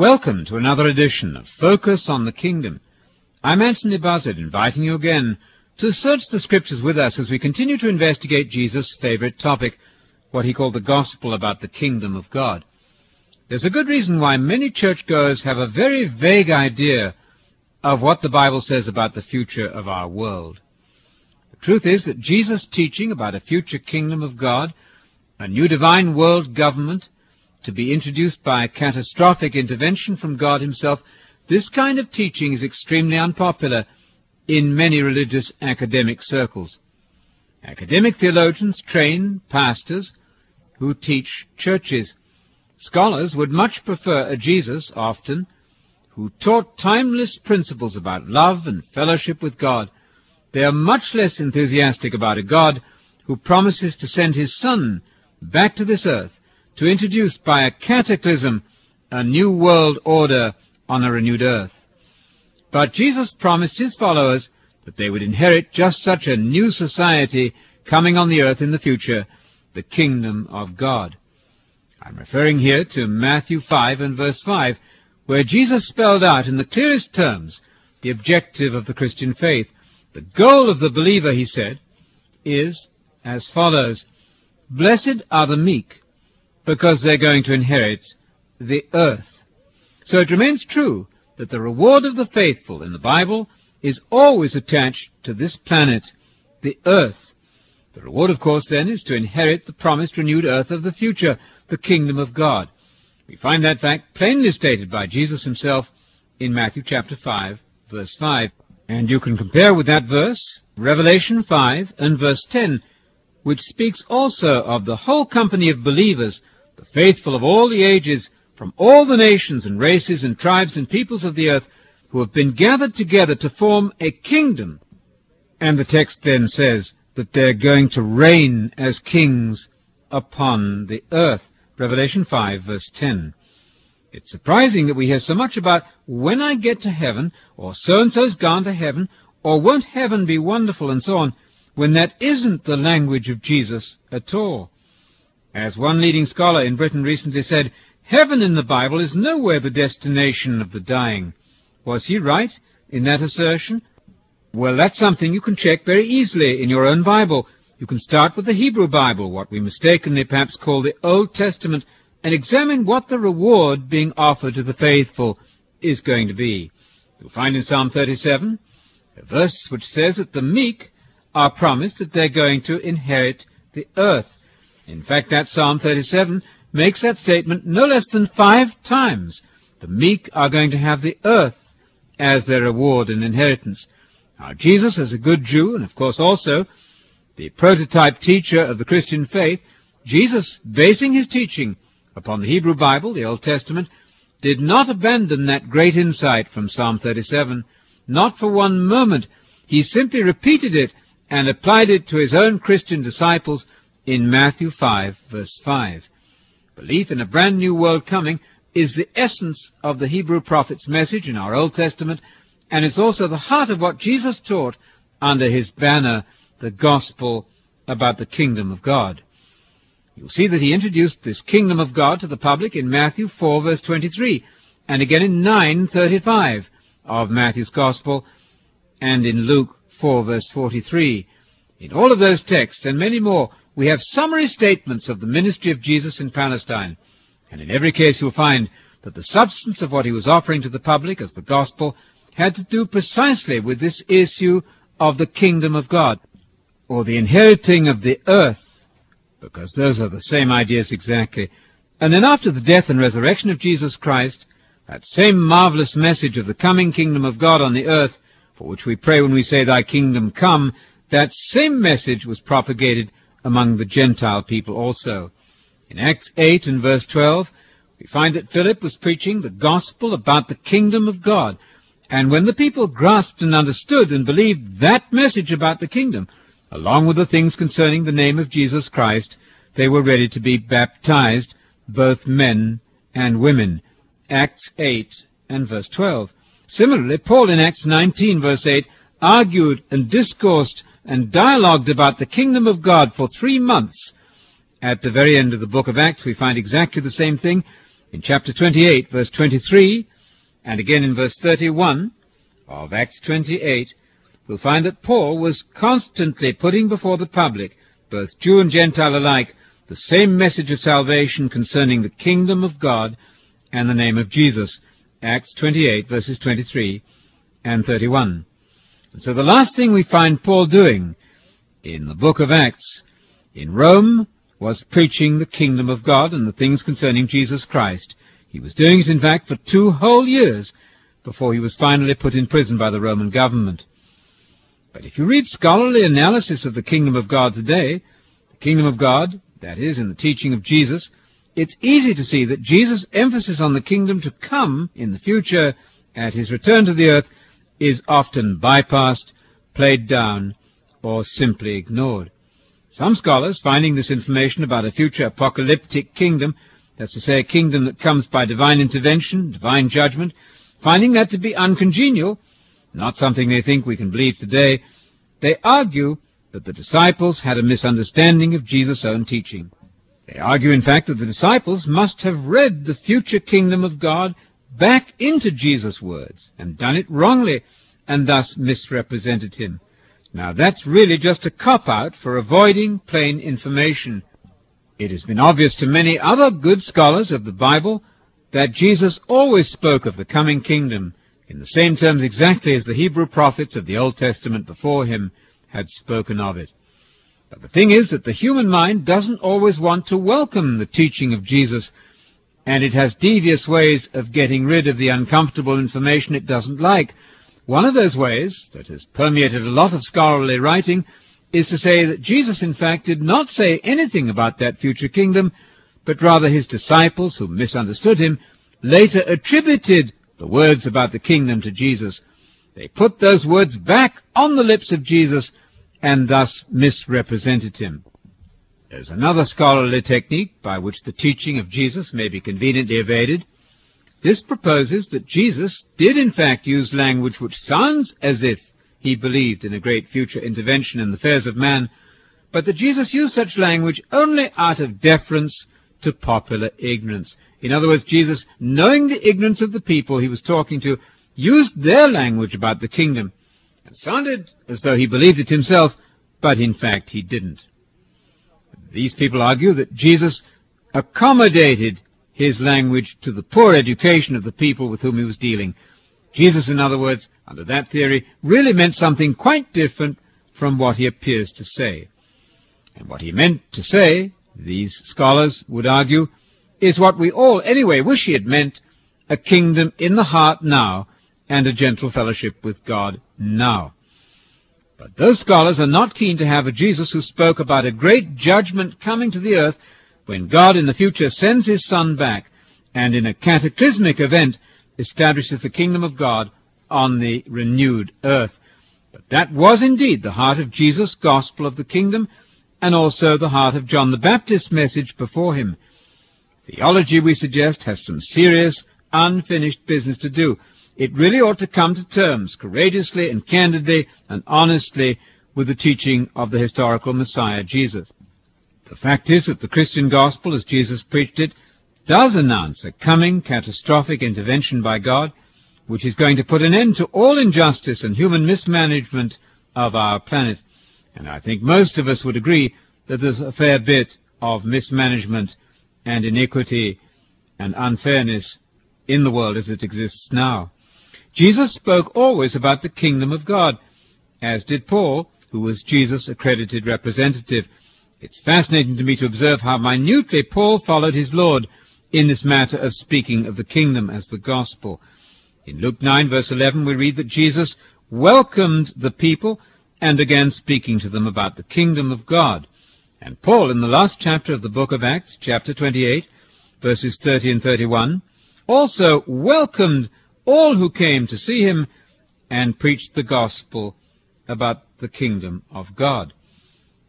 Welcome to another edition of Focus on the Kingdom. I'm Anthony Buzzard, inviting you again to search the Scriptures with us as we continue to investigate Jesus' favorite topic, what he called the gospel about the kingdom of God. There's a good reason why many churchgoers have a very vague idea of what the Bible says about the future of our world. The truth is that Jesus' teaching about a future kingdom of God, a new divine world government, to be introduced by a catastrophic intervention from God himself, this kind of teaching is extremely unpopular in many religious academic circles. Academic theologians train pastors who teach churches. Scholars would much prefer a Jesus, often, who taught timeless principles about love and fellowship with God. They are much less enthusiastic about a God who promises to send his Son back to this earth to introduce by a cataclysm a new world order on a renewed earth. But Jesus promised his followers that they would inherit just such a new society coming on the earth in the future, the kingdom of God. I'm referring here to Matthew 5 and verse 5, where Jesus spelled out in the clearest terms the objective of the Christian faith. The goal of the believer, he said, is as follows. Blessed are the meek, because they're going to inherit the earth. So it remains true that the reward of the faithful in the Bible is always attached to this planet, the earth. The reward, of course, then, is to inherit the promised renewed earth of the future, the kingdom of God. We find that fact plainly stated by Jesus himself in Matthew chapter 5, verse 5. And you can compare with that verse Revelation 5 and verse 10, which speaks also of the whole company of believers, the faithful of all the ages, from all the nations and races and tribes and peoples of the earth, who have been gathered together to form a kingdom. And the text then says that they're going to reign as kings upon the earth. Revelation 5, verse 10. It's surprising that we hear so much about when I get to heaven, or so-and-so's gone to heaven, or won't heaven be wonderful, and so on, when that isn't the language of Jesus at all. As one leading scholar in Britain recently said, heaven in the Bible is nowhere the destination of the dying. Was he right in that assertion? Well, that's something you can check very easily in your own Bible. You can start with the Hebrew Bible, what we mistakenly perhaps call the Old Testament, and examine what the reward being offered to the faithful is going to be. You'll find in Psalm 37 a verse which says that the meek are promised that they're going to inherit the earth. In fact, that Psalm 37 makes that statement no less than five times. The meek are going to have the earth as their reward and inheritance. Now, Jesus, as a good Jew, and of course also the prototype teacher of the Christian faith, Jesus, basing his teaching upon the Hebrew Bible, the Old Testament, did not abandon that great insight from Psalm 37, not for one moment. He simply repeated it and applied it to his own Christian disciples in Matthew 5, verse 5. Belief in a brand new world coming is the essence of the Hebrew prophet's message in our Old Testament, and it's also the heart of what Jesus taught under his banner, the gospel about the kingdom of God. You'll see that he introduced this kingdom of God to the public in Matthew 4, verse 23, and again in 9:35 of Matthew's gospel, and in Luke 4, verse 43. In all of those texts and many more, we have summary statements of the ministry of Jesus in Palestine. And in every case you'll find that the substance of what he was offering to the public as the gospel had to do precisely with this issue of the kingdom of God, or the inheriting of the earth, because those are the same ideas exactly. And then after the death and resurrection of Jesus Christ, that same marvelous message of the coming kingdom of God on the earth, for which we pray when we say, Thy kingdom come, that same message was propagated among the Gentile people also. In Acts 8 and verse 12, we find that Philip was preaching the gospel about the kingdom of God. And when the people grasped and understood and believed that message about the kingdom, along with the things concerning the name of Jesus Christ, they were ready to be baptized, both men and women. Acts 8 and verse 12. Similarly, Paul in Acts 19 verse 8 argued and discoursed and dialogued about the kingdom of God for three months. At the very end of the book of Acts, we find exactly the same thing. In chapter 28, verse 23, and again in verse 31 of Acts 28, we'll find that Paul was constantly putting before the public, both Jew and Gentile alike, the same message of salvation concerning the kingdom of God and the name of Jesus. Acts 28, verses 23 and 31. And so the last thing we find Paul doing in the book of Acts in Rome was preaching the kingdom of God and the things concerning Jesus Christ. He was doing it, in fact, for two whole years before he was finally put in prison by the Roman government. But if you read scholarly analysis of the kingdom of God today, the kingdom of God, that is, in the teaching of Jesus, it's easy to see that Jesus' emphasis on the kingdom to come in the future at his return to the earth is often bypassed, played down, or simply ignored. Some scholars, finding this information about a future apocalyptic kingdom, that's to say, a kingdom that comes by divine intervention, divine judgment, finding that to be uncongenial, not something they think we can believe today, they argue that the disciples had a misunderstanding of Jesus' own teaching. They argue, in fact, that the disciples must have read the future kingdom of God back into Jesus' words and done it wrongly and thus misrepresented him. Now that's really just a cop-out for avoiding plain information. It has been obvious to many other good scholars of the Bible that Jesus always spoke of the coming kingdom in the same terms exactly as the Hebrew prophets of the Old Testament before him had spoken of it. But the thing is that the human mind doesn't always want to welcome the teaching of Jesus, and it has devious ways of getting rid of the uncomfortable information it doesn't like. One of those ways, that has permeated a lot of scholarly writing, is to say that Jesus, in fact, did not say anything about that future kingdom, but rather his disciples, who misunderstood him, later attributed the words about the kingdom to Jesus. They put those words back on the lips of Jesus and thus misrepresented him. There's another scholarly technique by which the teaching of Jesus may be conveniently evaded. This proposes that Jesus did in fact use language which sounds as if he believed in a great future intervention in the affairs of man, but that Jesus used such language only out of deference to popular ignorance. In other words, Jesus, knowing the ignorance of the people he was talking to, used their language about the kingdom. It sounded as though he believed it himself, but in fact he didn't. These people argue that Jesus accommodated his language to the poor education of the people with whom he was dealing. Jesus, in other words, under that theory, really meant something quite different from what he appears to say. And what he meant to say, these scholars would argue, is what we all anyway wish he had meant, a kingdom in the heart now, and a gentle fellowship with God now. But those scholars are not keen to have a Jesus who spoke about a great judgment coming to the earth when God in the future sends his Son back and in a cataclysmic event establishes the kingdom of God on the renewed earth. But that was indeed the heart of Jesus' gospel of the kingdom and also the heart of John the Baptist's message before him. Theology, we suggest, has some serious, unfinished business to do. It really ought to come to terms courageously and candidly and honestly with the teaching of the historical Messiah, Jesus. The fact is that the Christian gospel, as Jesus preached it, does announce a coming catastrophic intervention by God, which is going to put an end to all injustice and human mismanagement of our planet. And I think most of us would agree that there's a fair bit of mismanagement and iniquity and unfairness in the world as it exists now. Jesus spoke always about the kingdom of God, as did Paul, who was Jesus' accredited representative. It's fascinating to me to observe how minutely Paul followed his Lord in this matter of speaking of the kingdom as the gospel. In Luke 9 verse 11 we read that Jesus welcomed the people and began speaking to them about the kingdom of God. And Paul in the last chapter of the book of Acts, chapter 28, verses 30 and 31, also welcomed all who came to see him and preached the gospel about the kingdom of God.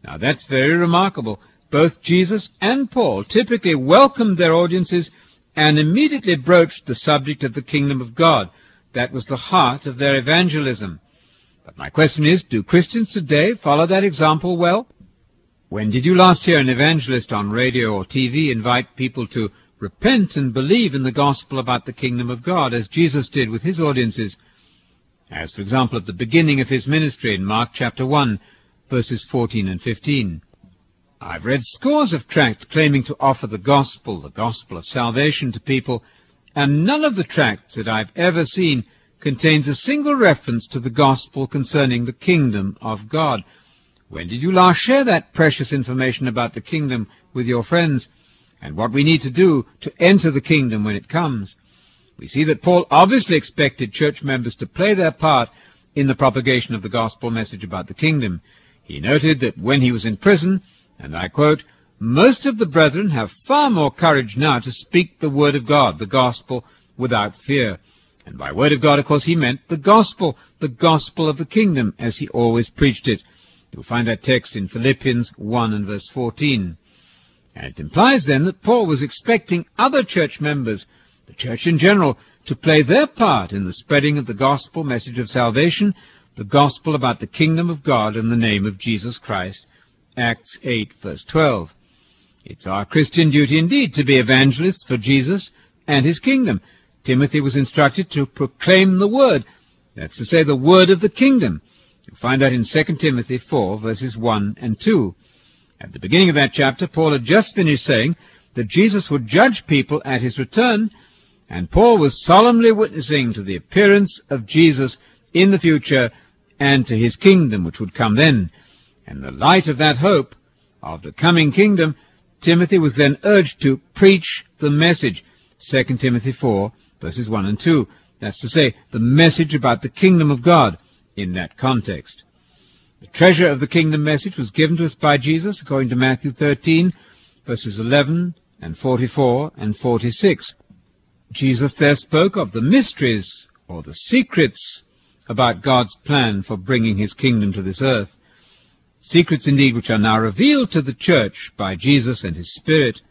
Now that's very remarkable. Both Jesus and Paul typically welcomed their audiences and immediately broached the subject of the kingdom of God. That was the heart of their evangelism. But my question is, do Christians today follow that example well? When did you last hear an evangelist on radio or TV invite people to repent and believe in the gospel about the kingdom of God, as Jesus did with his audiences, as, for example, at the beginning of his ministry in Mark chapter 1, verses 14 and 15. I've read scores of tracts claiming to offer the gospel, the gospel of salvation to people, and none of the tracts that I've ever seen contains a single reference to the gospel concerning the kingdom of God. When did you last share that precious information about the kingdom with your friends and what we need to do to enter the kingdom when it comes? We see that Paul obviously expected church members to play their part in the propagation of the gospel message about the kingdom. He noted that when he was in prison, and I quote, most of the brethren have far more courage now to speak the word of God, the gospel, without fear. And by word of God, of course, he meant the gospel, the gospel of the kingdom, as he always preached it. You'll find that text in Philippians 1 and verse 14. And it implies then that Paul was expecting other church members, the church in general, to play their part in the spreading of the gospel message of salvation, the gospel about the kingdom of God in the name of Jesus Christ. Acts 8 verse 12. It's our Christian duty indeed to be evangelists for Jesus and his kingdom. Timothy was instructed to proclaim the word. That's to say, the word of the kingdom. You'll find that in 2 Timothy 4, verses 1 and 2. At the beginning of that chapter, Paul had just finished saying that Jesus would judge people at his return, and Paul was solemnly witnessing to the appearance of Jesus in the future and to his kingdom, which would come then. In the light of that hope of the coming kingdom, Timothy was then urged to preach the message. 2 Timothy 4, verses 1 and 2. That's to say, the message about the kingdom of God in that context. The treasure of the kingdom message was given to us by Jesus, according to Matthew 13, verses 11 and 44 and 46. Jesus there spoke of the mysteries or the secrets about God's plan for bringing his kingdom to this earth. Secrets indeed which are now revealed to the church by Jesus and his Spirit.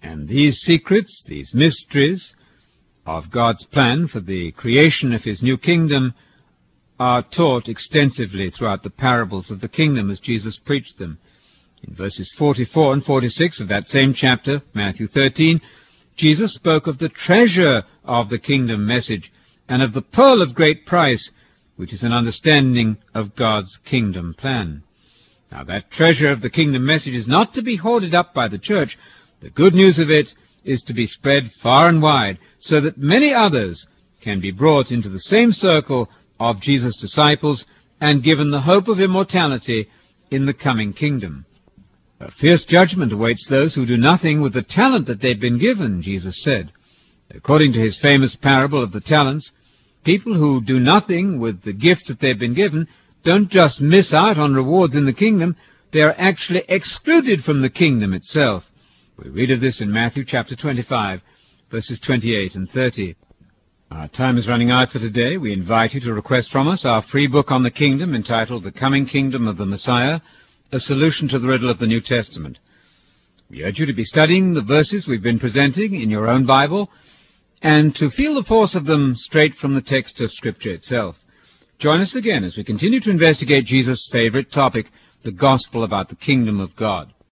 And these secrets, these mysteries, of God's plan for the creation of his new kingdom are taught extensively throughout the parables of the kingdom as Jesus preached them. In verses 44 and 46 of that same chapter, Matthew 13, Jesus spoke of the treasure of the kingdom message and of the pearl of great price, which is an understanding of God's kingdom plan. Now that treasure of the kingdom message is not to be hoarded up by the church. The good news of it is to be spread far and wide so that many others can be brought into the same circle of Jesus' disciples and given the hope of immortality in the coming kingdom. A fierce judgment awaits those who do nothing with the talent that they've been given, Jesus said. According to his famous parable of the talents, people who do nothing with the gifts that they've been given don't just miss out on rewards in the kingdom, they are actually excluded from the kingdom itself. We read of this in Matthew chapter 25, verses 28 and 30. Our time is running out for today. We invite you to request from us our free book on the kingdom entitled The Coming Kingdom of the Messiah, a solution to the riddle of the New Testament. We urge you to be studying the verses we've been presenting in your own Bible and to feel the force of them straight from the text of Scripture itself. Join us again as we continue to investigate Jesus' favorite topic, the gospel about the kingdom of God.